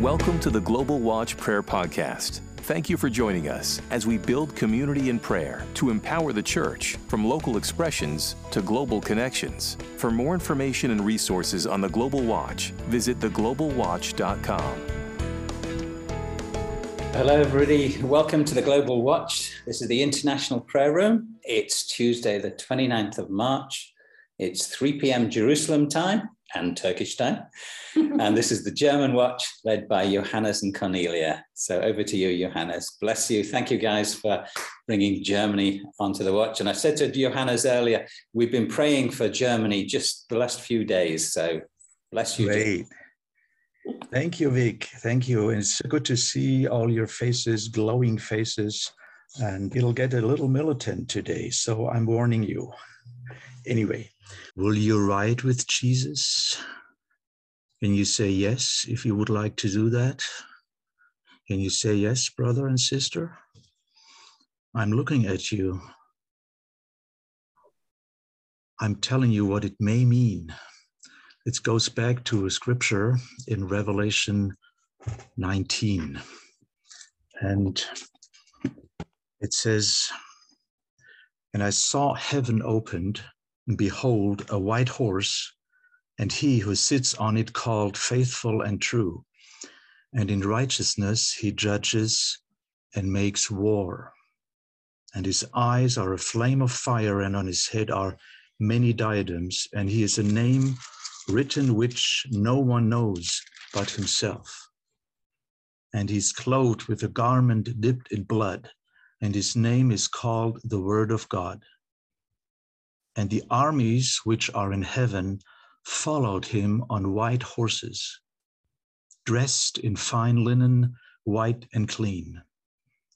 Welcome to the Global Watch Prayer Podcast. Thank you for joining us as we build community in prayer to empower the church from local expressions to global connections. For more information and resources on the Global Watch, visit theglobalwatch.com. Hello, everybody. Welcome to the Global Watch. This is the International Prayer Room. It's Tuesday, the 29th of March. It's 3 p.m. Jerusalem time and Turkish time. and this is the German watch led by Johannes and Cornelia. So over to you, Johannes. Bless you. Thank you guys for bringing Germany onto the watch. And I said to Johannes earlier, we've been praying for Germany just the last few days. So bless you. Great. Thank you, Vic. Thank you. It's good to see all your faces, glowing faces. And it'll get a little militant today. So I'm warning you. Anyway, will you ride with Jesus? Can you say yes if you would like to do that? Can you say yes, brother and sister? I'm looking at you. I'm telling you what it may mean. It goes back to a scripture in Revelation 19. And it says, And I saw heaven opened, behold, a white horse, and he who sits on it called faithful and true. And in righteousness he judges and makes war. And his eyes are a flame of fire, and on his head are many diadems, and he is a name written which no one knows but himself. And he's clothed with a garment dipped in blood, and his name is called the Word of God. And the armies which are in heaven followed him on white horses, dressed in fine linen, white and clean.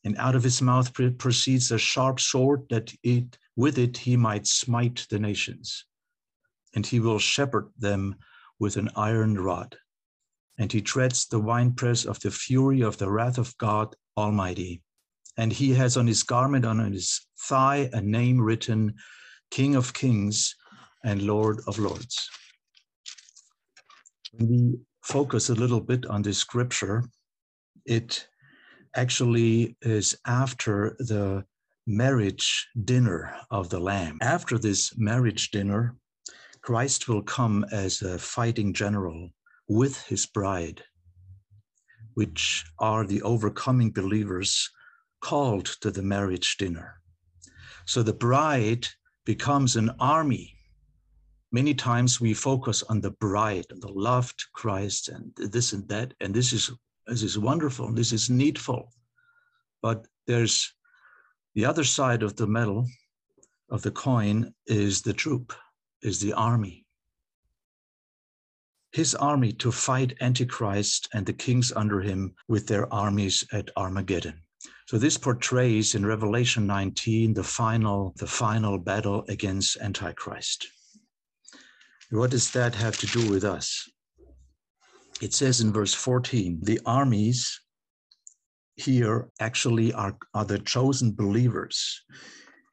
And out of his mouth proceeds a sharp sword that it, with it he might smite the nations. And he will shepherd them with an iron rod. And he treads the winepress of the fury of the wrath of God Almighty. And he has on his garment, on his thigh, a name written King of Kings and Lord of Lords. When we focus a little bit on this scripture, it actually is after the marriage dinner of the Lamb. After this marriage dinner, Christ will come as a fighting general with his bride, which are the overcoming believers called to the marriage dinner. So the bride becomes an army many times we focus on the bride and the loved Christ and this and that, and this is this is wonderful, this is needful. But there's the other side of the medal of the coin is the troop, is the army. His army to fight Antichrist and the kings under him with their armies at Armageddon. So this portrays in Revelation 19 the final, the final battle against Antichrist. What does that have to do with us? It says in verse 14 the armies here actually are, are the chosen believers.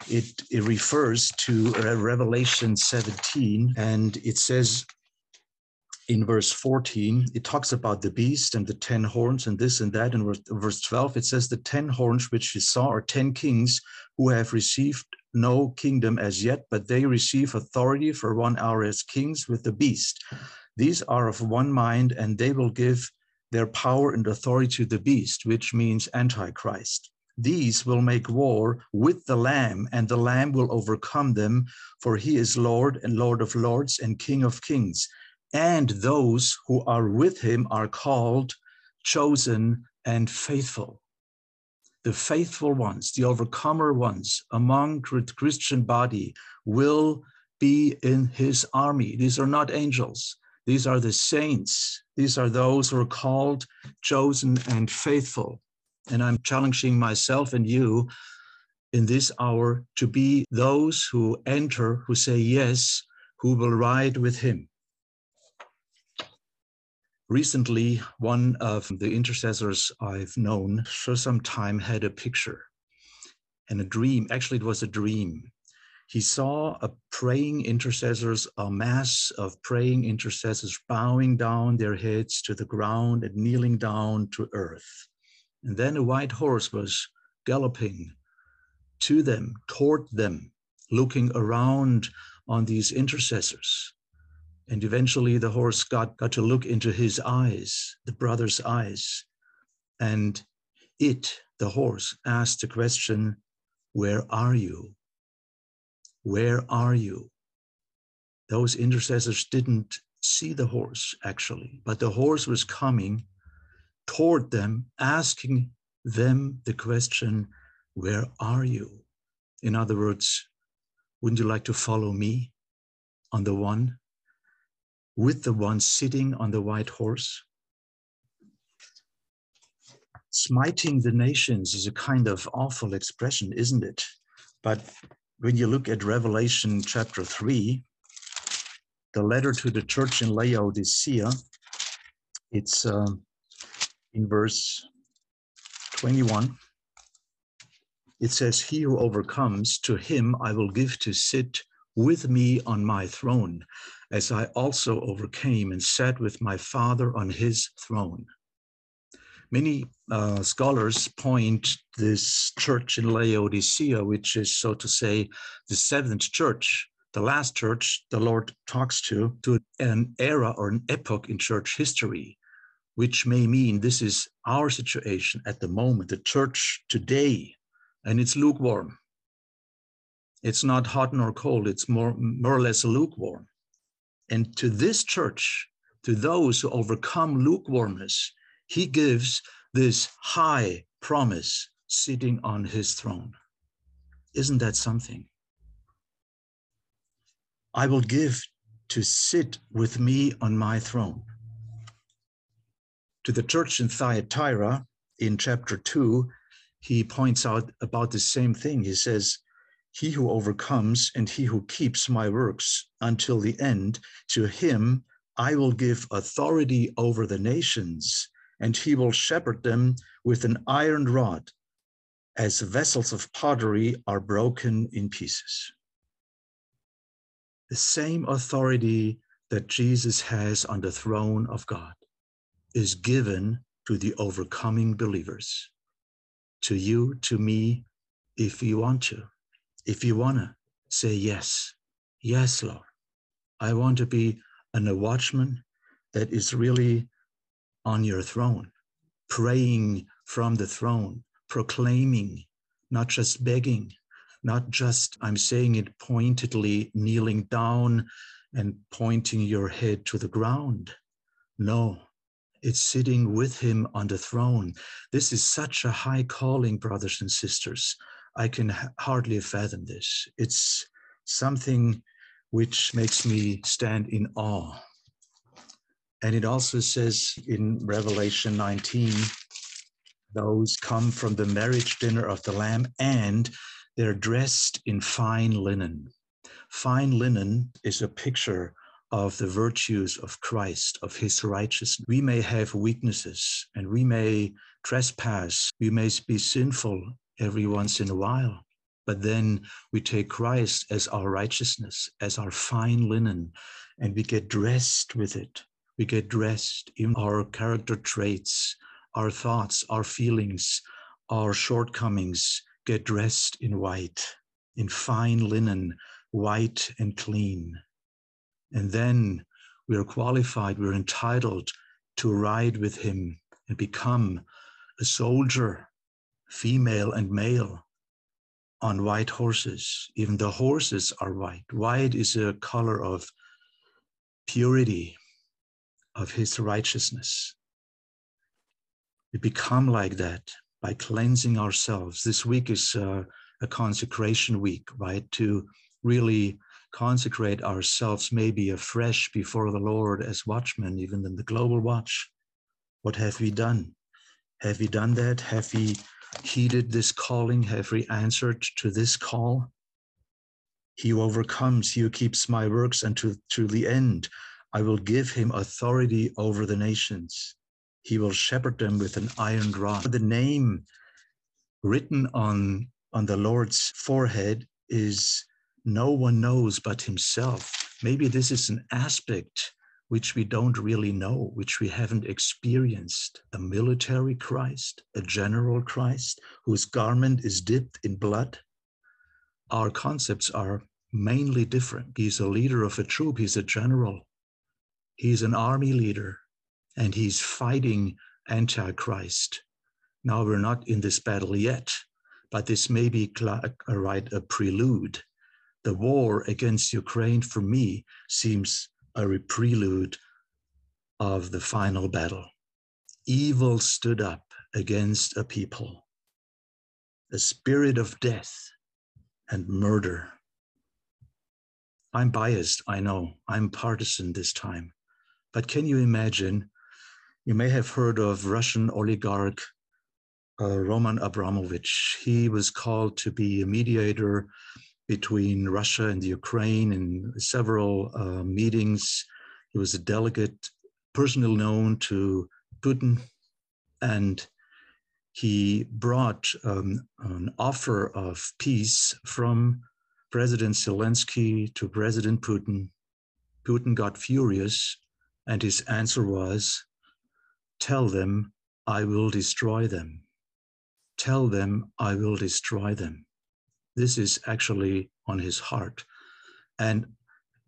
It, it refers to Revelation 17, and it says in verse 14, it talks about the beast and the 10 horns and this and that. In verse 12, it says, The 10 horns which you saw are 10 kings who have received no kingdom as yet, but they receive authority for one hour as kings with the beast. These are of one mind, and they will give their power and authority to the beast, which means Antichrist. These will make war with the Lamb, and the Lamb will overcome them, for he is Lord and Lord of lords and King of kings. And those who are with him are called, chosen, and faithful the faithful ones, the overcomer ones among the Christian body will be in his army. These are not angels. These are the saints. These are those who are called, chosen, and faithful. And I'm challenging myself and you in this hour to be those who enter, who say yes, who will ride with him. Recently, one of the intercessors I've known for some time had a picture and a dream. Actually, it was a dream. he saw a praying intercessors, a mass of praying intercessors bowing down their heads to the ground and kneeling down to earth. And then a white horse was galloping to them, toward them, looking around on these intercessors. And eventually the horse got, got to look into his eyes, the brother's eyes. And it, the horse, asked the question, Where are you? Where are you? Those intercessors didn't see the horse actually, but the horse was coming toward them, asking them the question, Where are you? In other words, wouldn't you like to follow me on the one, with the one sitting on the white horse? Smiting the nations is a kind of awful expression, isn't it? But when you look at Revelation chapter 3, the letter to the church in Laodicea, it's um, in verse 21. It says, He who overcomes, to him I will give to sit with me on my throne, as I also overcame and sat with my Father on his throne. Many uh, scholars point this church in Laodicea, which is, so to say, the seventh church, the last church the Lord talks to, to an era or an epoch in church history, which may mean this is our situation at the moment, the church today, and it's lukewarm. It's not hot nor cold, it's more, more or less lukewarm. And to this church, to those who overcome lukewarmness, he gives this high promise sitting on his throne. Isn't that something? I will give to sit with me on my throne. To the church in Thyatira, in chapter 2, he points out about the same thing. He says, He who overcomes and he who keeps my works until the end, to him I will give authority over the nations and he will shepherd them with an iron rod, as vessels of pottery are broken in pieces. The same authority that Jesus has on the throne of God is given to the overcoming believers, to you, to me, if you want to. If you want to say yes, yes, Lord, I want to be an, a watchman that is really on your throne, praying from the throne, proclaiming, not just begging, not just, I'm saying it pointedly, kneeling down and pointing your head to the ground. No, it's sitting with him on the throne. This is such a high calling, brothers and sisters. I can hardly fathom this. It's something which makes me stand in awe. And it also says in Revelation 19, those come from the marriage dinner of the Lamb and they're dressed in fine linen. Fine linen is a picture of the virtues of Christ, of his righteousness. We may have weaknesses and we may trespass, we may be sinful every once in a while, but then we take Christ as our righteousness, as our fine linen, and we get dressed with it we get dressed in our character traits, our thoughts, our feelings, our shortcomings get dressed in white, in fine linen, white and clean. And then we are qualified, we're entitled to ride with him and become a soldier, female and male, on white horses. Even the horses are white. White is a color of purity, of his righteousness. We become like that by cleansing ourselves. This week is uh, a consecration week, right? To really consecrate ourselves maybe afresh before the Lord as watchmen, even in the global watch. What have we done? Have we done that? Have we heeded this calling? Have we answered to this call? He who overcomes, he who keeps my works unto to the end, I will give him authority over the nations. He will shepherd them with an iron rod. The name written on, on the Lord's forehead is no one knows but himself. Maybe this is an aspect which we don't really know, which we haven't experienced. A military Christ, a general Christ whose garment is dipped in blood. Our concepts are mainly different. He's a leader of a troop, he's a general, he's an army leader, and he's fighting Antichrist. Now we're not in this battle yet, but this may be right, a prelude. The war against Ukraine for me seems a prelude of the final battle. Evil stood up against a people, a spirit of death and murder. I'm biased, I know. I'm partisan this time. But can you imagine? You may have heard of Russian oligarch uh, Roman Abramovich. He was called to be a mediator between Russia and the Ukraine in several uh, meetings. He was a delegate, personally known to Putin, and he brought um, an offer of peace from President Zelensky to President Putin. Putin got furious, and his answer was Tell them I will destroy them. Tell them I will destroy them. This is actually on his heart. And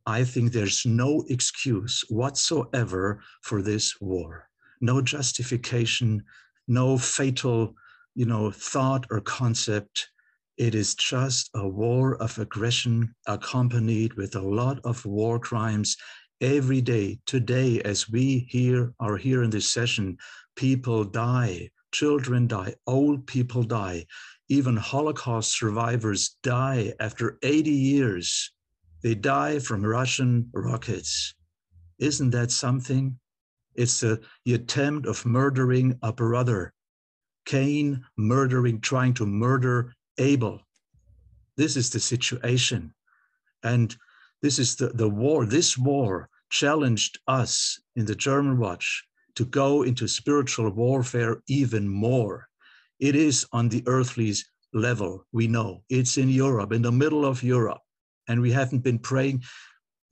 I think there's no excuse whatsoever for this war, no justification, no fatal, you know, thought or concept. It is just a war of aggression accompanied with a lot of war crimes every day. Today, as we here are here in this session, people die, children die, old people die. Even Holocaust survivors die after 80 years. They die from Russian rockets. Isn't that something? It's a, the attempt of murdering a brother. Cain murdering, trying to murder Abel. This is the situation. And this is the, the war. This war challenged us in the German Watch to go into spiritual warfare even more. It is on the earthly level, we know. It's in Europe, in the middle of Europe. And we haven't been praying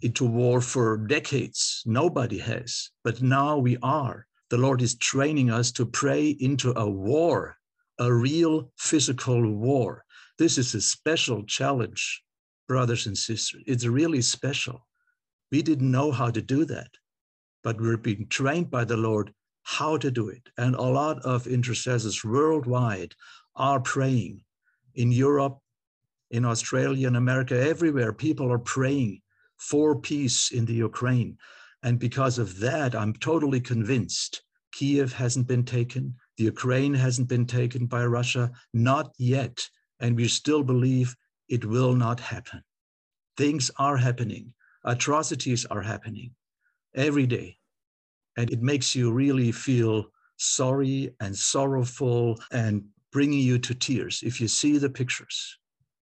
into war for decades. Nobody has. But now we are. The Lord is training us to pray into a war, a real physical war. This is a special challenge, brothers and sisters. It's really special. We didn't know how to do that, but we're being trained by the Lord how to do it. And a lot of intercessors worldwide are praying. In Europe, in Australia, in America, everywhere, people are praying for peace in the Ukraine. And because of that, I'm totally convinced Kiev hasn't been taken, the Ukraine hasn't been taken by Russia, not yet. And we still believe it will not happen. Things are happening, atrocities are happening every day. And it makes you really feel sorry and sorrowful and bringing you to tears if you see the pictures.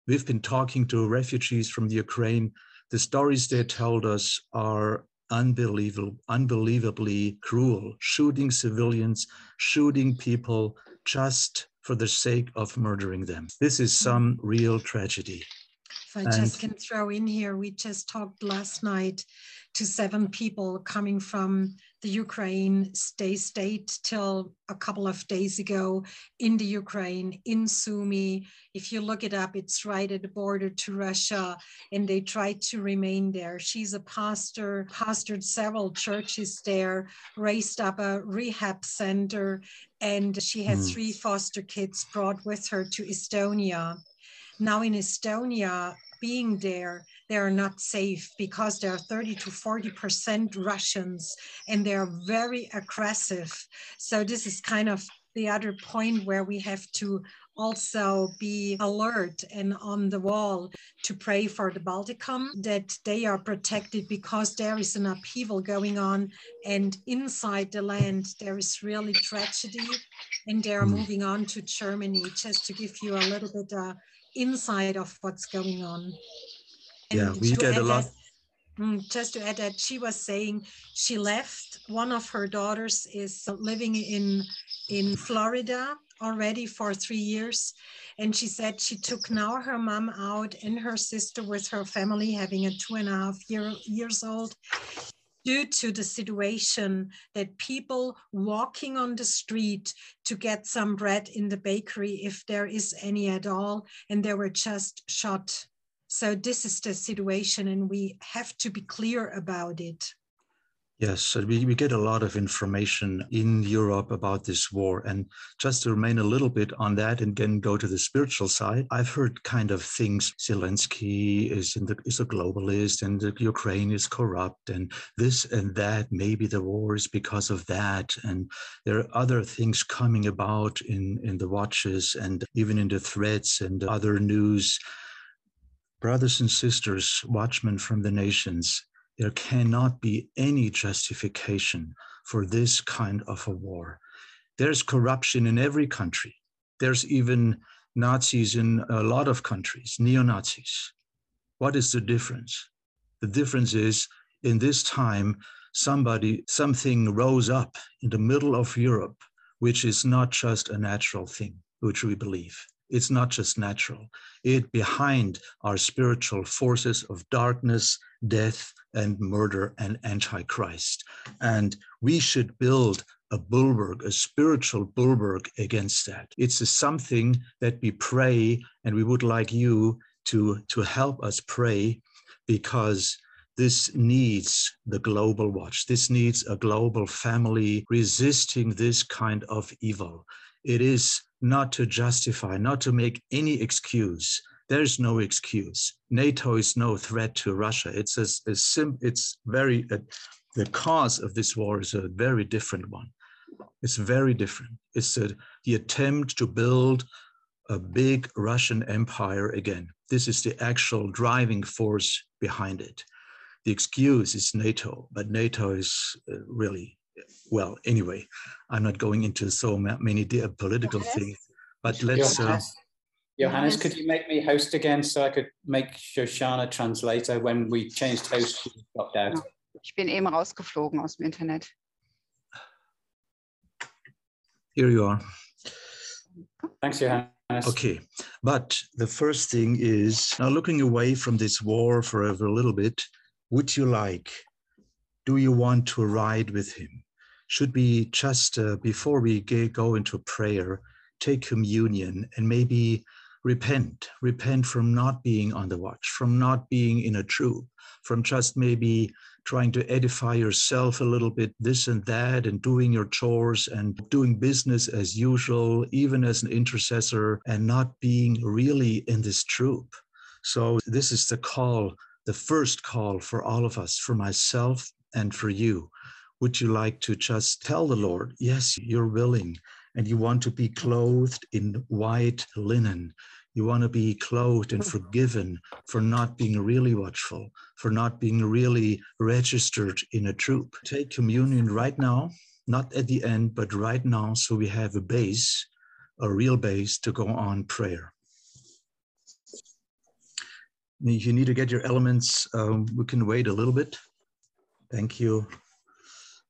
We've been talking to refugees from the Ukraine. The stories they told us are unbelievable, unbelievably cruel, shooting civilians, shooting people just for the sake of murdering them. This is some real tragedy. If I and, just can throw in here, we just talked last night to seven people coming from the Ukraine stay stayed till a couple of days ago in the Ukraine, in Sumy. If you look it up, it's right at the border to Russia, and they tried to remain there. She's a pastor, pastored several churches there, raised up a rehab center, and she had mm. three foster kids brought with her to Estonia. Now in Estonia, being there, they are not safe because there are 30 to 40% Russians and they are very aggressive. So this is kind of the other point where we have to also be alert and on the wall to pray for the Balticum that they are protected because there is an upheaval going on and inside the land there is really tragedy and they're mm. moving on to Germany just to give you a little bit uh, insight of what's going on. Yeah, we get a lot. Mm, just to add that she was saying she left. One of her daughters is living in in Florida already for three years, and she said she took now her mom out and her sister with her family, having a two and a half year years old, due to the situation that people walking on the street to get some bread in the bakery, if there is any at all, and they were just shot so this is the situation, and we have to be clear about it. Yes, we, we get a lot of information in Europe about this war. And just to remain a little bit on that and then go to the spiritual side, I've heard kind of things Zelensky is, the, is a globalist and the Ukraine is corrupt and this and that. Maybe the war is because of that. And there are other things coming about in, in the watches and even in the threats and other news Brothers and sisters, watchmen from the nations, there cannot be any justification for this kind of a war. There's corruption in every country. There's even Nazis in a lot of countries, neo Nazis. What is the difference? The difference is in this time, somebody, something rose up in the middle of Europe, which is not just a natural thing, which we believe. It's not just natural. It behind our spiritual forces of darkness, death, and murder and antichrist. And we should build a bulwark, a spiritual bulwark against that. It's something that we pray, and we would like you to, to help us pray because this needs the global watch. This needs a global family resisting this kind of evil. It is not to justify, not to make any excuse. There's no excuse. NATO is no threat to Russia. It's a, a sim, it's very, uh, the cause of this war is a very different one. It's very different. It's a, the attempt to build a big Russian empire again. This is the actual driving force behind it. The excuse is NATO, but NATO is uh, really well, anyway, I'm not going into so many political things, but let's. Uh, Johannes, uh, Johannes, could you make me host again so I could make Shoshana translator when we changed host? She dropped out. Ich bin eben rausgeflogen aus dem Internet. Here you are. Thanks, Johannes. Okay, but the first thing is now looking away from this war for a little bit, would you like, do you want to ride with him? should we just, uh, before we go into prayer, take communion and maybe repent, repent from not being on the watch, from not being in a troop, from just maybe trying to edify yourself a little bit, this and that, and doing your chores and doing business as usual, even as an intercessor, and not being really in this troop. So, this is the call, the first call for all of us, for myself and for you would you like to just tell the Lord, yes, you're willing, and you want to be clothed in white linen? You want to be clothed and forgiven for not being really watchful, for not being really registered in a troop. Take communion right now, not at the end, but right now, so we have a base, a real base to go on prayer. If you need to get your elements, um, we can wait a little bit. Thank you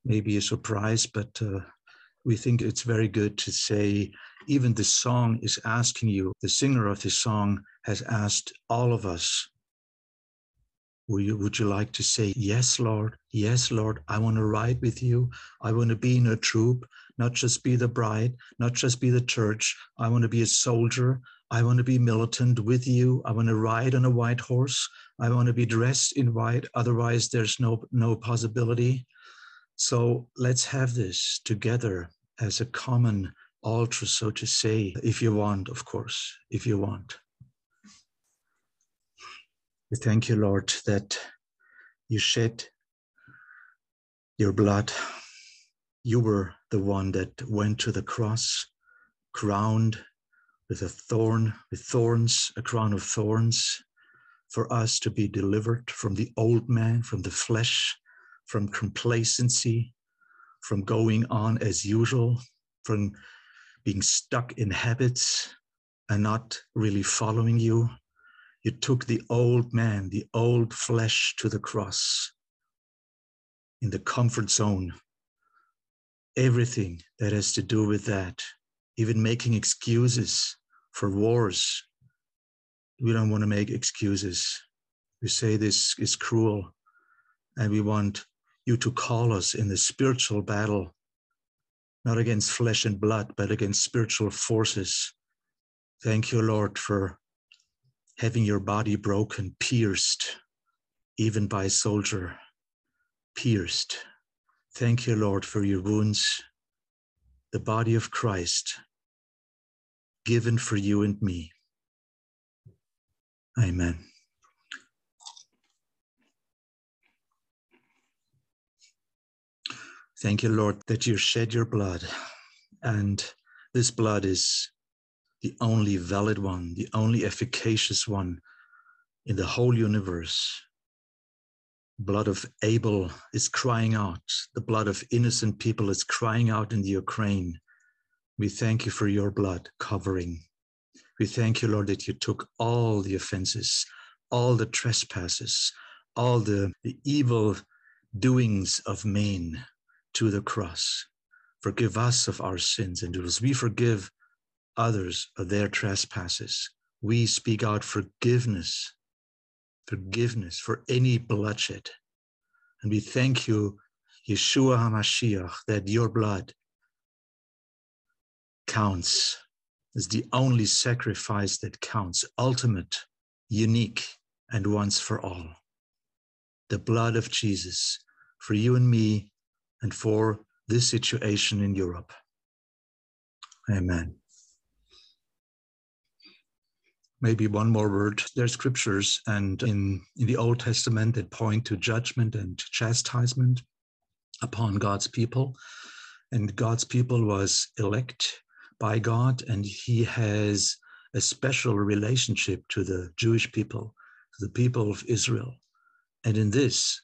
maybe a surprise, but uh, we think it's very good to say, even the song is asking you, the singer of this song has asked all of us, would you, would you like to say, Yes, Lord, yes, Lord, I want to ride with you. I want to be in a troop, not just be the bride, not just be the church. I want to be a soldier. I want to be militant with you. I want to ride on a white horse. I want to be dressed in white. Otherwise, there's no, no possibility. So let's have this together as a common altar, so to say, if you want, of course, if you want. We thank you, Lord, that you shed your blood. You were the one that went to the cross, crowned with a thorn, with thorns, a crown of thorns, for us to be delivered from the old man, from the flesh, from complacency, from going on as usual, from being stuck in habits and not really following you. You took the old man, the old flesh to the cross in the comfort zone. Everything that has to do with that, even making excuses for wars. We don't want to make excuses. We say this is cruel, and we want you to call us in the spiritual battle, not against flesh and blood, but against spiritual forces. Thank you, Lord, for having your body broken, pierced, even by a soldier, pierced. Thank you, Lord, for your wounds, the body of Christ given for you and me. Amen. Thank you, Lord, that you shed your blood. And this blood is the only valid one, the only efficacious one in the whole universe. Blood of Abel is crying out. The blood of innocent people is crying out in the Ukraine. We thank you for your blood covering. We thank you, Lord, that you took all the offenses, all the trespasses, all the, the evil doings of men to the cross. Forgive us of our sins, and as we forgive others of their trespasses, we speak out forgiveness, forgiveness for any bloodshed. And we thank you, Yeshua HaMashiach, that your blood counts is the only sacrifice that counts, ultimate, unique, and once for all. The blood of Jesus for you and me and for this situation in Europe. Amen. Maybe one more word. There are scriptures and in, in the Old Testament that point to judgment and chastisement upon God's people. And God's people was elect by God, and He has a special relationship to the Jewish people, the people of Israel. And in this,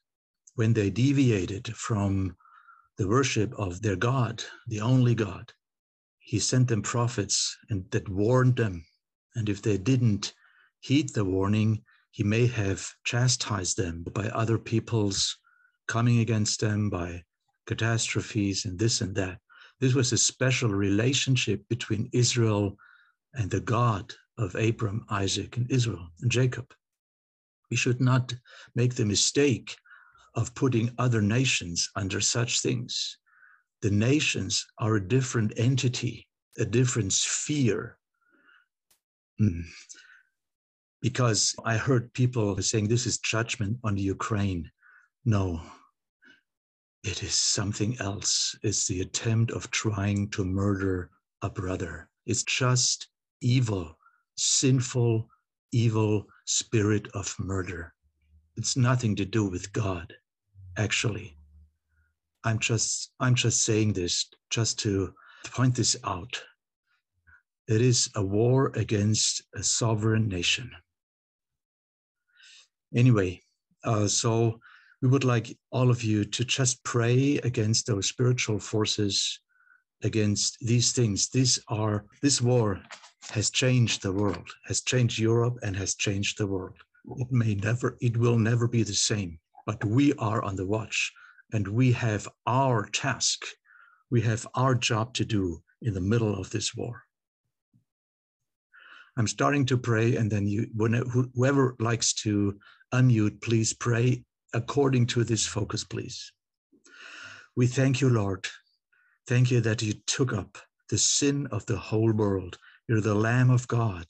when they deviated from the worship of their God, the only God. He sent them prophets and that warned them. And if they didn't heed the warning, he may have chastised them by other people's coming against them, by catastrophes and this and that. This was a special relationship between Israel and the God of Abram, Isaac, and Israel and Jacob. We should not make the mistake of putting other nations under such things. The nations are a different entity, a different sphere. Mm. Because I heard people saying this is judgment on the Ukraine. No, it is something else. It's the attempt of trying to murder a brother. It's just evil, sinful, evil spirit of murder. It's nothing to do with God actually. I'm just I'm just saying this just to point this out. It is a war against a sovereign nation. Anyway, uh, so we would like all of you to just pray against those spiritual forces, against these things. These are this war has changed the world, has changed Europe, and has changed the world. It may never, it will never be the same but we are on the watch and we have our task. We have our job to do in the middle of this war. I'm starting to pray, and then you, whoever likes to unmute, please pray according to this focus, please. We thank you, Lord. Thank you that you took up the sin of the whole world. You're the Lamb of God,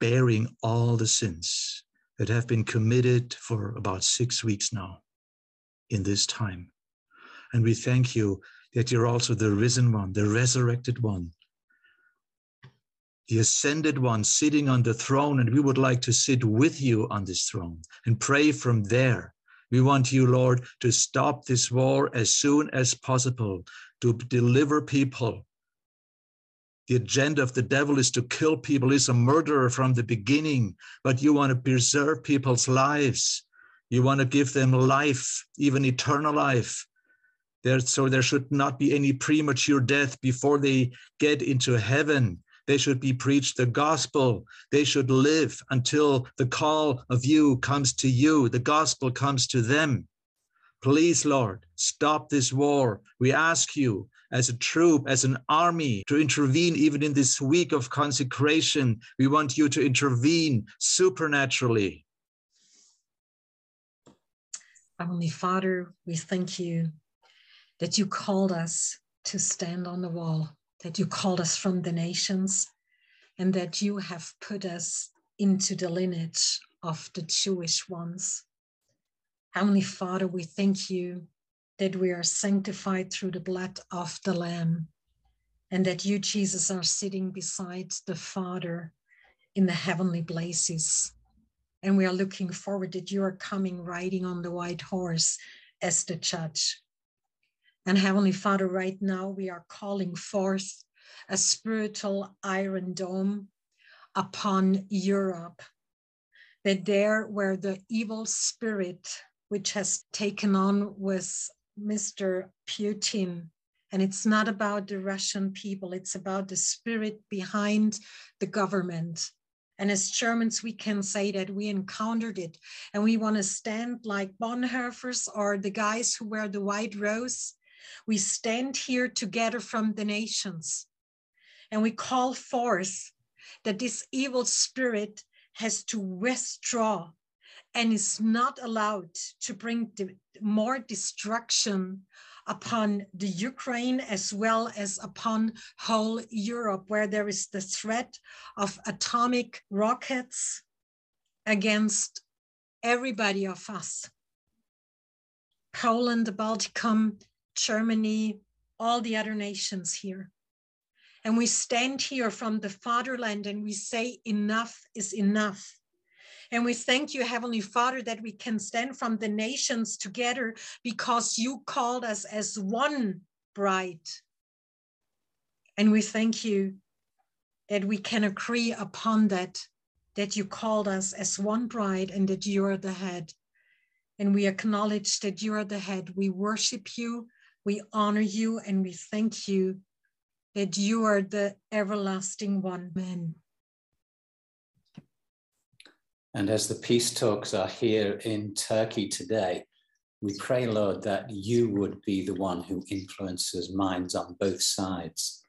bearing all the sins that have been committed for about six weeks now in this time. And we thank you that you're also the risen one, the resurrected one, the ascended one sitting on the throne. And we would like to sit with you on this throne and pray from there. We want you, Lord, to stop this war as soon as possible, to deliver people the agenda of the devil is to kill people, is a murderer from the beginning, but you want to preserve people's lives. You want to give them life, even eternal life. There, so there should not be any premature death before they get into heaven. They should be preached the gospel. They should live until the call of you comes to you, the gospel comes to them. Please, Lord, stop this war. We ask you as a troop, as an army, to intervene even in this week of consecration. We want you to intervene supernaturally. Heavenly Father, we thank you that you called us to stand on the wall, that you called us from the nations, and that you have put us into the lineage of the Jewish ones. Heavenly Father, we thank you that we are sanctified through the blood of the Lamb, and that you, Jesus, are sitting beside the Father in the heavenly places. And we are looking forward that you are coming riding on the white horse as the judge. And Heavenly Father, right now we are calling forth a spiritual iron dome upon Europe. That there, where the evil spirit, which has taken on with Mr. Putin, and it's not about the Russian people, it's about the spirit behind the government. And as Germans, we can say that we encountered it and we want to stand like Bonhoeffers or the guys who wear the white rose. We stand here together from the nations and we call forth that this evil spirit has to withdraw and is not allowed to bring more destruction upon the Ukraine as well as upon whole Europe, where there is the threat of atomic rockets against everybody of us. Poland, the Balticum, Germany, all the other nations here. And we stand here from the fatherland and we say, enough is enough. And we thank you, Heavenly Father, that we can stand from the nations together because you called us as one bride. And we thank you that we can agree upon that, that you called us as one bride and that you are the head. And we acknowledge that you are the head. We worship you, we honor you, and we thank you that you are the everlasting one. Amen. And as the peace talks are here in Turkey today, we pray, Lord, that you would be the one who influences minds on both sides.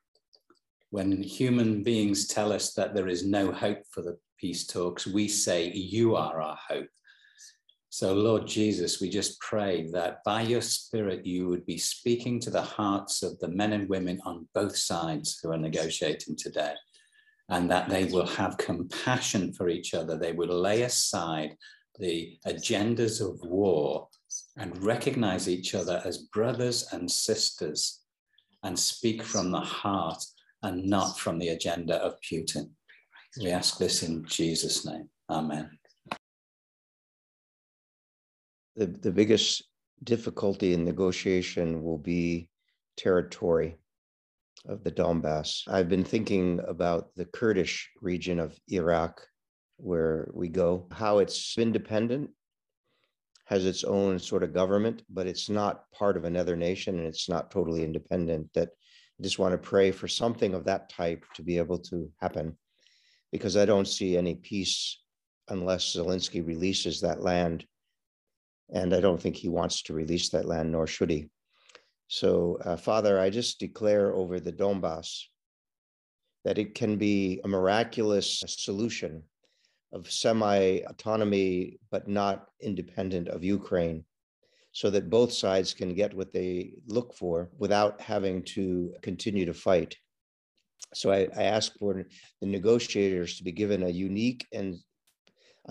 When human beings tell us that there is no hope for the peace talks, we say, You are our hope. So, Lord Jesus, we just pray that by your Spirit, you would be speaking to the hearts of the men and women on both sides who are negotiating today and that they will have compassion for each other. They will lay aside the agendas of war and recognize each other as brothers and sisters and speak from the heart and not from the agenda of Putin. We ask this in Jesus' name. Amen. The, the biggest difficulty in negotiation will be territory of the Donbass. I've been thinking about the Kurdish region of Iraq where we go, how it's independent, has its own sort of government, but it's not part of another nation and it's not totally independent. That I just want to pray for something of that type to be able to happen because I don't see any peace unless Zelensky releases that land. And I don't think he wants to release that land, nor should he. So, uh, Father, I just declare over the Donbass that it can be a miraculous solution of semi autonomy, but not independent of Ukraine, so that both sides can get what they look for without having to continue to fight. So I, I ask for the negotiators to be given a unique and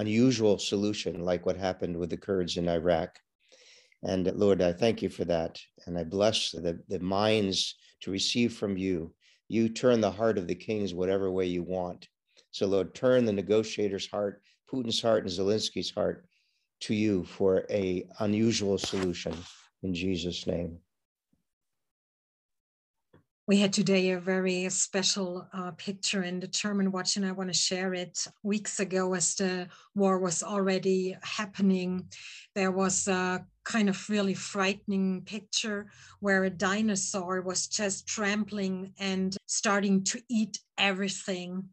unusual solution, like what happened with the Kurds in Iraq, and Lord, I thank you for that. And I bless the, the minds to receive from you. You turn the heart of the kings whatever way you want. So, Lord, turn the negotiator's heart, Putin's heart, and Zelensky's heart to you for a unusual solution in Jesus' name we had today a very special uh, picture in the German Watch, and I want to share it. Weeks ago, as the war was already happening, there was a kind of really frightening picture where a dinosaur was just trampling and starting to eat everything.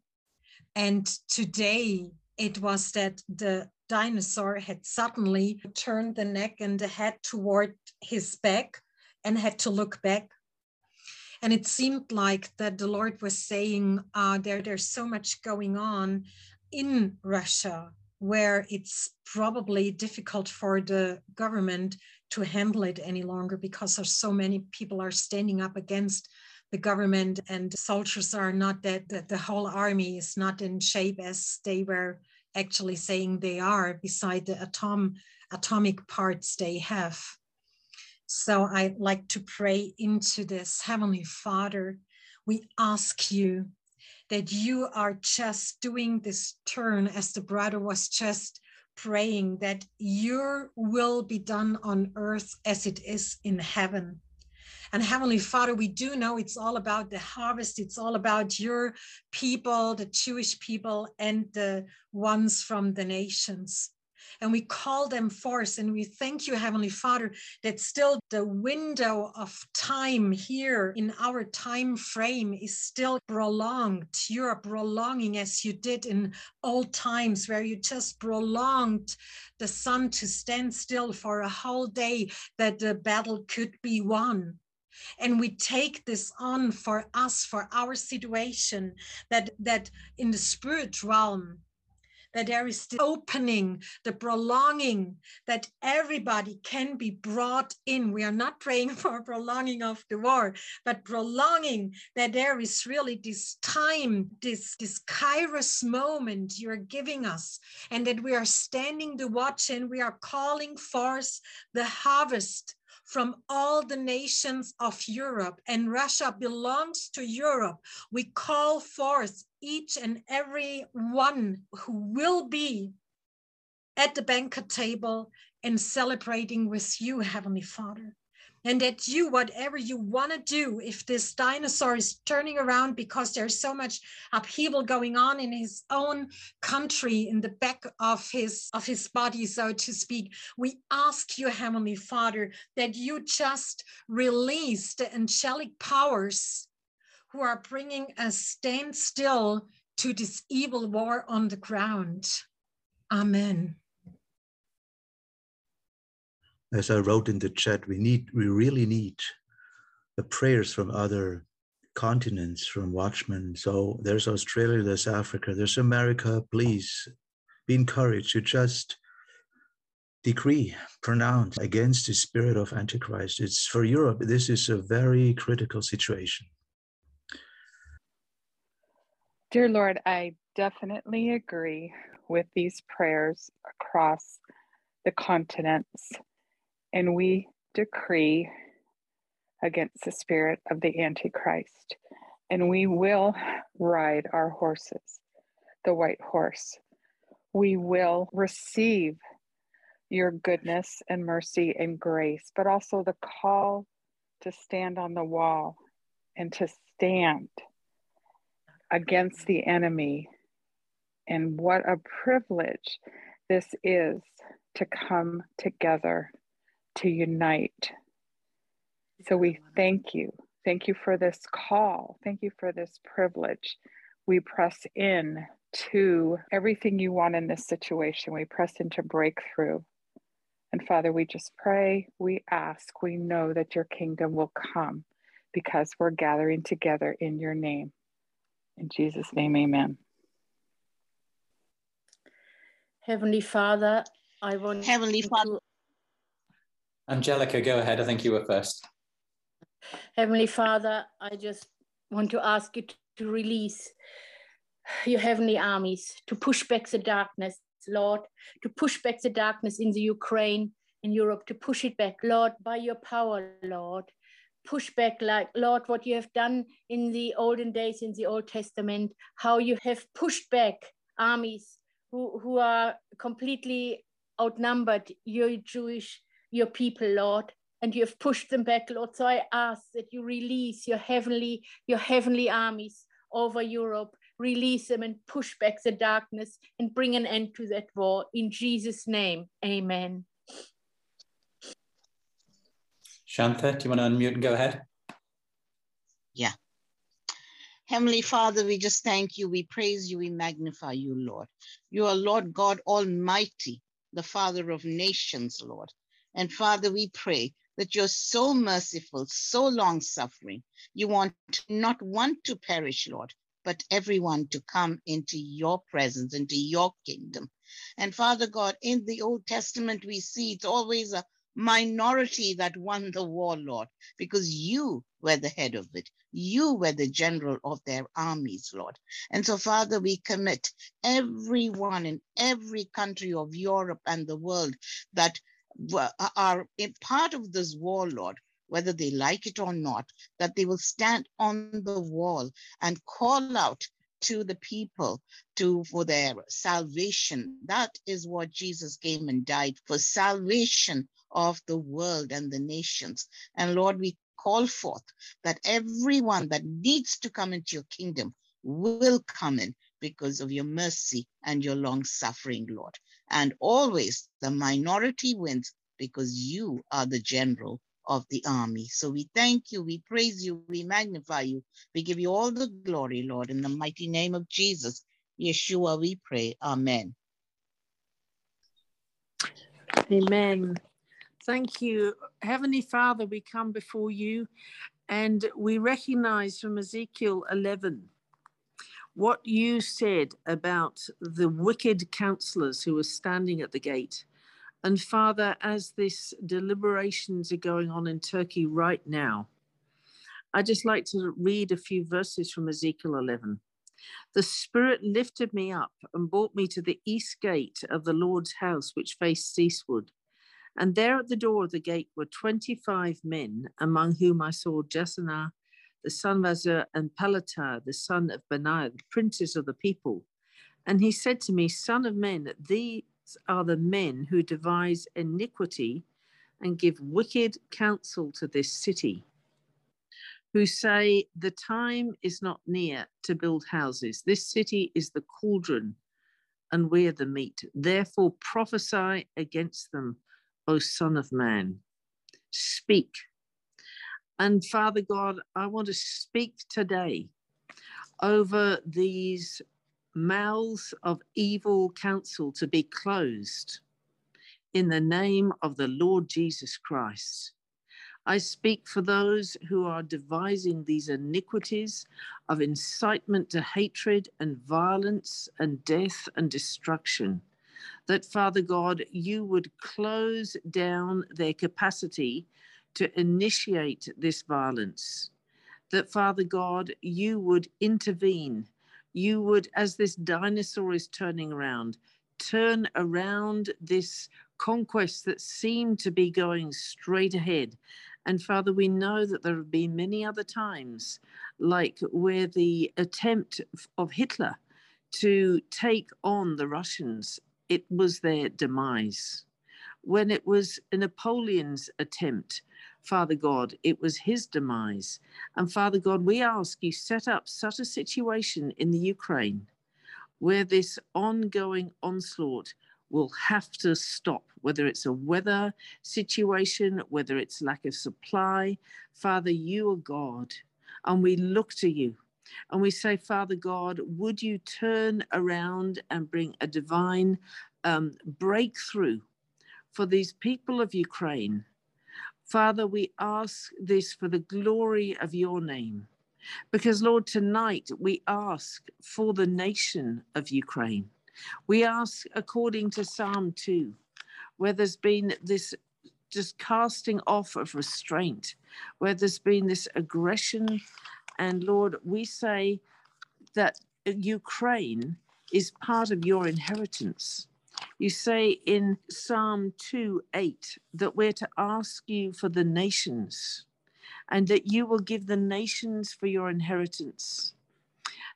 And today it was that the dinosaur had suddenly turned the neck and the head toward his back and had to look back. And it seemed like that the Lord was saying, uh, there, there's so much going on in Russia where it's probably difficult for the government to handle it any longer because there's so many people are standing up against the government and soldiers are not that, that the whole army is not in shape as they were actually saying they are beside the atom atomic parts they have so i like to pray into this heavenly father we ask you that you are just doing this turn as the brother was just praying that your will be done on earth as it is in heaven and Heavenly Father, we do know it's all about the harvest. It's all about your people, the Jewish people, and the ones from the nations. And we call them forth. And we thank you, Heavenly Father, that still the window of time here in our time frame is still prolonged. You are prolonging as you did in old times, where you just prolonged the sun to stand still for a whole day that the battle could be won and we take this on for us for our situation that that in the spirit realm that there is the opening, the prolonging, that everybody can be brought in. We are not praying for prolonging of the war, but prolonging that there is really this time, this, this kairos moment you're giving us, and that we are standing the watch and we are calling forth the harvest from all the nations of Europe, and Russia belongs to Europe. We call forth each and every one who will be at the banquet table and celebrating with you, Heavenly Father. And that you whatever you want to do if this dinosaur is turning around because there's so much upheaval going on in his own country in the back of his of his body so to speak we ask you heavenly father that you just release the angelic powers who are bringing a standstill to this evil war on the ground amen as I wrote in the chat, we need, we really need the prayers from other continents, from Watchmen. So there's Australia, there's Africa, there's America. Please be encouraged to just decree, pronounce against the spirit of Antichrist. It's for Europe, this is a very critical situation. Dear Lord, I definitely agree with these prayers across the continents and we decree against the spirit of the Antichrist. And we will ride our horses, the white horse. We will receive your goodness and mercy and grace, but also the call to stand on the wall and to stand against the enemy. And what a privilege this is to come together to unite. So we thank you. Thank you for this call. Thank you for this privilege. We press in to everything you want in this situation. We press into breakthrough. And Father, we just pray, we ask, we know that your kingdom will come because we're gathering together in your name. In Jesus' name, amen. Heavenly Father, I want Heavenly Father, Angelica, go ahead. I think you were first. Heavenly Father, I just want to ask you to release your heavenly armies, to push back the darkness, Lord, to push back the darkness in the Ukraine, in Europe, to push it back, Lord, by your power, Lord. Push back, like, Lord, what you have done in the olden days, in the Old Testament, how you have pushed back armies who, who are completely outnumbered, your Jewish your people, Lord, and you have pushed them back, Lord. So I ask that you release your heavenly, your heavenly armies over Europe, release them and push back the darkness and bring an end to that war. In Jesus' name, amen. Shanta, do you want to unmute and go ahead? Yeah. Heavenly Father, we just thank you. We praise you. We magnify you, Lord. You are Lord God Almighty, the Father of nations, Lord. And Father, we pray that you're so merciful, so long suffering. You want not one to perish, Lord, but everyone to come into your presence, into your kingdom. And Father God, in the Old Testament, we see it's always a minority that won the war, Lord, because you were the head of it. You were the general of their armies, Lord. And so, Father, we commit everyone in every country of Europe and the world that are a part of this war, Lord, whether they like it or not, that they will stand on the wall and call out to the people to for their salvation. That is what Jesus came and died for salvation of the world and the nations. And Lord, we call forth that everyone that needs to come into your kingdom will come in because of your mercy and your long suffering, Lord. And always the minority wins because you are the general of the army. So we thank you, we praise you, we magnify you. We give you all the glory, Lord, in the mighty name of Jesus. Yeshua, we pray. Amen. Amen. Thank you. Heavenly Father, we come before you and we recognize from Ezekiel 11 what you said about the wicked counselors who were standing at the gate. And Father, as this deliberations are going on in Turkey right now, I just like to read a few verses from Ezekiel 11. The Spirit lifted me up and brought me to the east gate of the Lord's house, which faced eastward. And there at the door of the gate were 25 men, among whom I saw Jaazaniah, the son of Azzur, and Pelatiah, the son of Benaiah, the princes of the people. And he said to me, Son of man, these are the men who devise iniquity and give wicked counsel to this city, who say, The time is not near to build houses. This city is the cauldron, and we're the meat. Therefore prophesy against them O Son of Man. Speak. And Father God, I want to speak today over these mouths of evil counsel to be closed in the name of the Lord Jesus Christ. I speak for those who are devising these iniquities of incitement to hatred and violence and death and destruction that, Father God, you would close down their capacity to initiate this violence. That, Father God, you would intervene. You would, as this dinosaur is turning around, turn around this conquest that seemed to be going straight ahead. And Father, we know that there have been many other times, like where the attempt of Hitler to take on the Russians it was their demise. When it was Napoleon's attempt, Father God, it was his demise. And Father God, we ask you set up such a situation in the Ukraine where this ongoing onslaught will have to stop, whether it's a weather situation, whether it's lack of supply. Father, you are God, and we look to you. And we say, Father God, would you turn around and bring a divine um, breakthrough for these people of Ukraine? Father, we ask this for the glory of your name. Because, Lord, tonight we ask for the nation of Ukraine. We ask according to Psalm 2, where there's been this just casting off of restraint, where there's been this aggression and Lord, we say that Ukraine is part of your inheritance. You say in Psalm 2 8 that we're to ask you for the nations and that you will give the nations for your inheritance.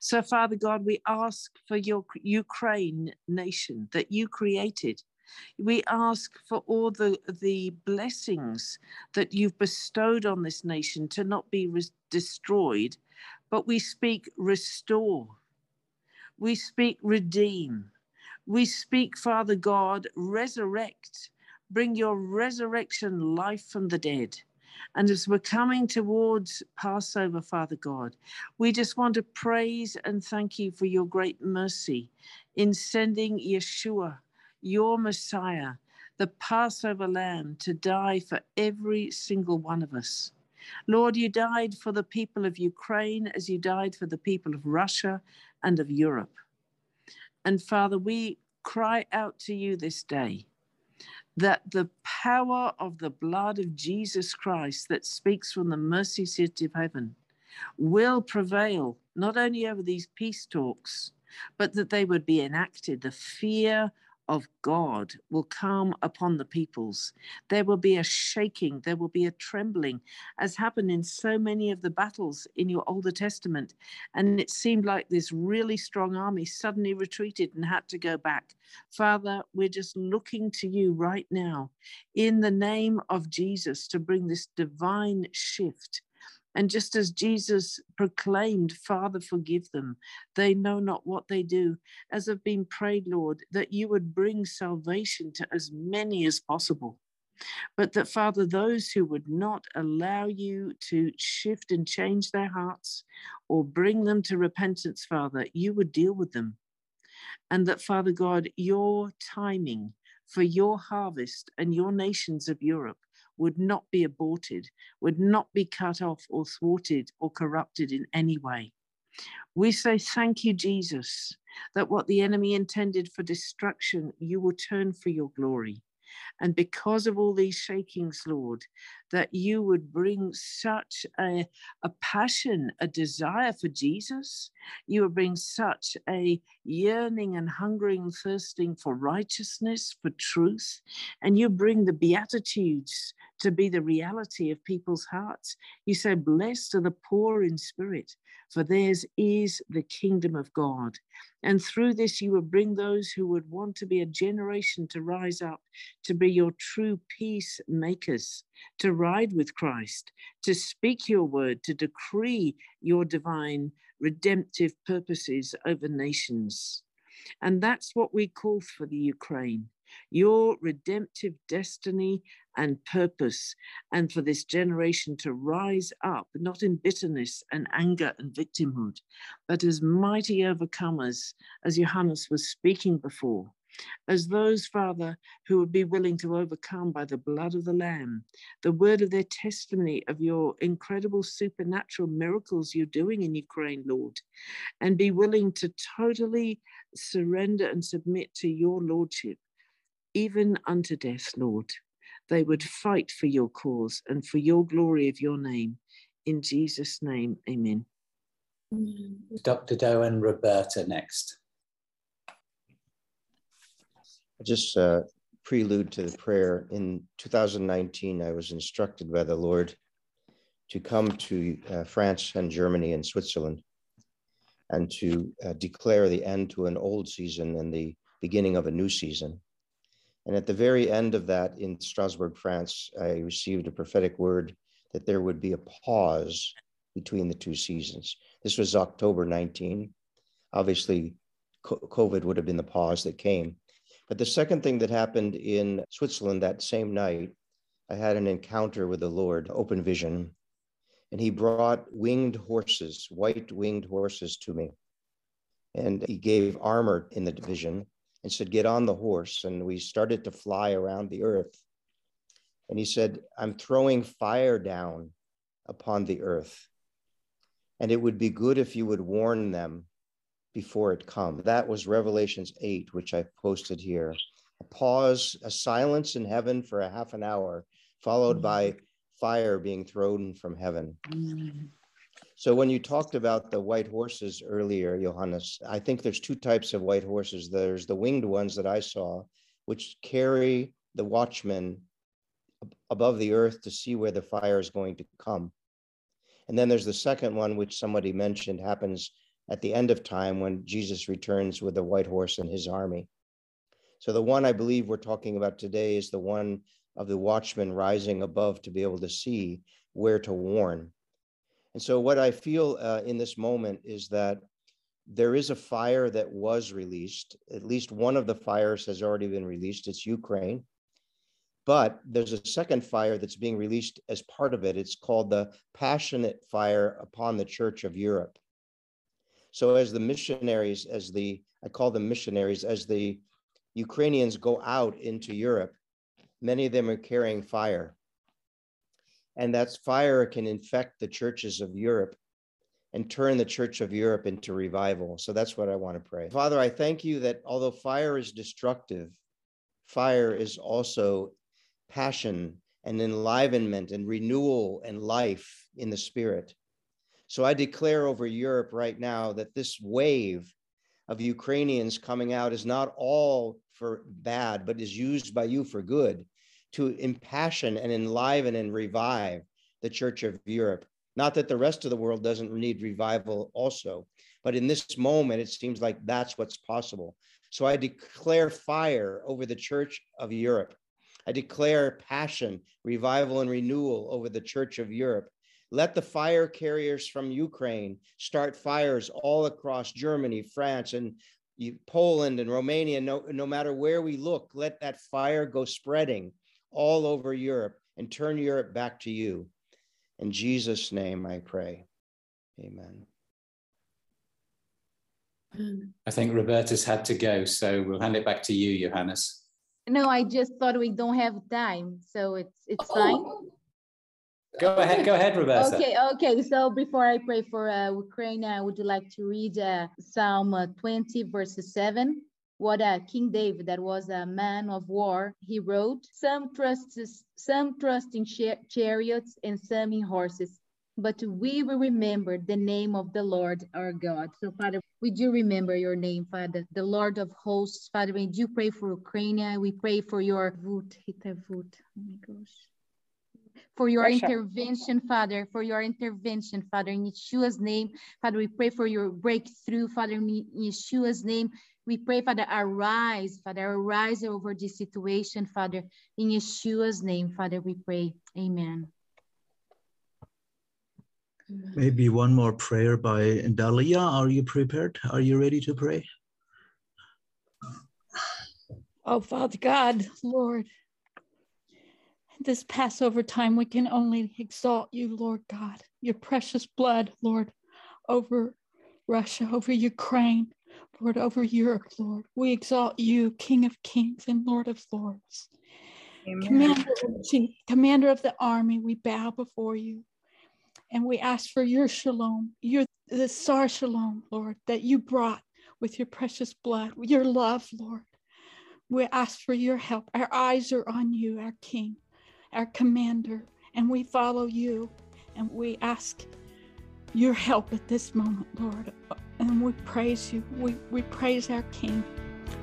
So, Father God, we ask for your Ukraine nation that you created. We ask for all the, the blessings that you've bestowed on this nation to not be re- destroyed, but we speak restore. We speak redeem. We speak, Father God, resurrect. Bring your resurrection life from the dead. And as we're coming towards Passover, Father God, we just want to praise and thank you for your great mercy in sending Yeshua, your Messiah, the Passover lamb, to die for every single one of us. Lord, you died for the people of Ukraine as you died for the people of Russia and of Europe. And Father, we cry out to you this day that the power of the blood of Jesus Christ that speaks from the mercy seat of heaven will prevail not only over these peace talks, but that they would be enacted. The fear of God will come upon the peoples. There will be a shaking, there will be a trembling, as happened in so many of the battles in your Older Testament. And it seemed like this really strong army suddenly retreated and had to go back. Father, we're just looking to you right now in the name of Jesus to bring this divine shift and just as Jesus proclaimed, Father, forgive them, they know not what they do, as have been prayed, Lord, that you would bring salvation to as many as possible. But that, Father, those who would not allow you to shift and change their hearts or bring them to repentance, Father, you would deal with them. And that, Father God, your timing for your harvest and your nations of Europe would not be aborted, would not be cut off or thwarted or corrupted in any way. We say, Thank you, Jesus, that what the enemy intended for destruction, you will turn for your glory. And because of all these shakings, Lord, that you would bring such a, a passion, a desire for Jesus. You would bring such a yearning and hungering, thirsting for righteousness, for truth. And you bring the Beatitudes to be the reality of people's hearts. You say, Blessed are the poor in spirit, for theirs is the kingdom of God. And through this, you will bring those who would want to be a generation to rise up to be your true peacemakers, to ride with Christ, to speak your word, to decree your divine redemptive purposes over nations. And that's what we call for the Ukraine your redemptive destiny and purpose, and for this generation to rise up, not in bitterness and anger and victimhood, but as mighty overcomers, as Johannes was speaking before, as those, Father, who would be willing to overcome by the blood of the Lamb, the word of their testimony of your incredible supernatural miracles you're doing in Ukraine, Lord, and be willing to totally surrender and submit to your Lordship, even unto death, Lord. They would fight for your cause and for your glory of your name. In Jesus' name, amen. Dr. Doe and Roberta next. Just uh, prelude to the prayer. In 2019, I was instructed by the Lord to come to uh, France and Germany and Switzerland and to uh, declare the end to an old season and the beginning of a new season. And at the very end of that in Strasbourg, France, I received a prophetic word that there would be a pause between the two seasons. This was October 19. Obviously, COVID would have been the pause that came. But the second thing that happened in Switzerland that same night, I had an encounter with the Lord, open vision, and he brought winged horses, white winged horses to me. And he gave armor in the vision and said, Get on the horse. And we started to fly around the earth. And he said, I'm throwing fire down upon the earth. And it would be good if you would warn them before it come. That was Revelations 8, which I posted here. A pause, a silence in heaven for a half an hour, followed by fire being thrown from heaven. Mm. So when you talked about the white horses earlier, Johannes, I think there's two types of white horses. There's the winged ones that I saw, which carry the watchmen above the earth to see where the fire is going to come. And then there's the second one, which somebody mentioned happens at the end of time when Jesus returns with the white horse and his army. So the one I believe we're talking about today is the one of the watchman rising above to be able to see where to warn. And so, what I feel uh, in this moment is that there is a fire that was released. At least one of the fires has already been released. It's Ukraine. But there's a second fire that's being released as part of it. It's called the passionate fire upon the Church of Europe. So, as the missionaries, as the, I call them missionaries, as the Ukrainians go out into Europe, many of them are carrying fire. And that fire can infect the churches of Europe and turn the church of Europe into revival. So that's what I want to pray. Father, I thank you that although fire is destructive, fire is also passion and enlivenment and renewal and life in the spirit. So I declare over Europe right now that this wave of Ukrainians coming out is not all for bad, but is used by you for good to impassion and enliven and revive the Church of Europe. Not that the rest of the world doesn't need revival also, but in this moment, it seems like that's what's possible. So I declare fire over the Church of Europe. I declare passion, revival, and renewal over the Church of Europe. Let the fire carriers from Ukraine start fires all across Germany, France, and Poland and Romania. No, no matter where we look, let that fire go spreading all over Europe and turn Europe back to you. In Jesus' name I pray. Amen. I think Roberta's had to go, so we'll hand it back to you, Johannes. No, I just thought we don't have time, so it's it's oh, fine. Go ahead, go ahead, Roberta. Okay, okay. So before I pray for uh, Ukraine, I would like to read uh, Psalm uh, 20, verses 7 what uh, King David, that was a man of war, he wrote, some trust, some trust in chariots and some in horses, but we will remember the name of the Lord our God. So Father, we do remember your name, Father, the Lord of hosts. Father, we do pray for Ukraine. We pray for your voot, voot. Oh my gosh for your Russia. intervention, Father, for your intervention, Father, in Yeshua's name. Father, we pray for your breakthrough, Father, in Yeshua's name. We pray, Father, arise, Father, arise over this situation, Father. In Yeshua's name, Father, we pray. Amen. Maybe one more prayer by Dalia. Are you prepared? Are you ready to pray? Oh, Father God, Lord, this Passover time, we can only exalt you, Lord God, your precious blood, Lord, over Russia, over Ukraine, Lord, over Europe, Lord. We exalt you, King of kings and Lord of lords. Commander, Commander of the army, we bow before you and we ask for your shalom, your the sar shalom, Lord, that you brought with your precious blood, your love, Lord. We ask for your help. Our eyes are on you, our King, our Commander, and we follow you and we ask your help at this moment, Lord and we praise you. We, we praise our King.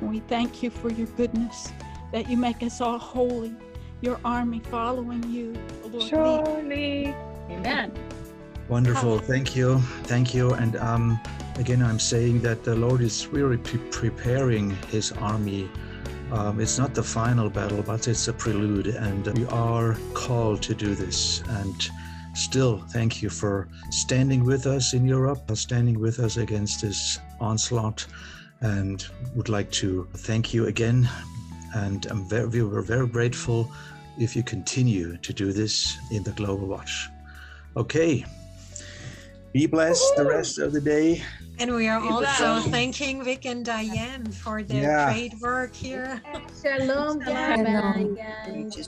We thank you for your goodness, that you make us all holy, your army following you, Lord. Surely. Amen. Wonderful. Thank you. Thank you. And um, again, I'm saying that the Lord is really pre- preparing his army. Um, it's not the final battle, but it's a prelude. And we are called to do this. And still thank you for standing with us in Europe, standing with us against this onslaught, and would like to thank you again. And I'm very, we were very grateful if you continue to do this in the Global Watch. Okay. Be blessed the rest of the day. And we are also thanking Vic and Diane for their yeah. great work here. Shalom, Shalom. guys.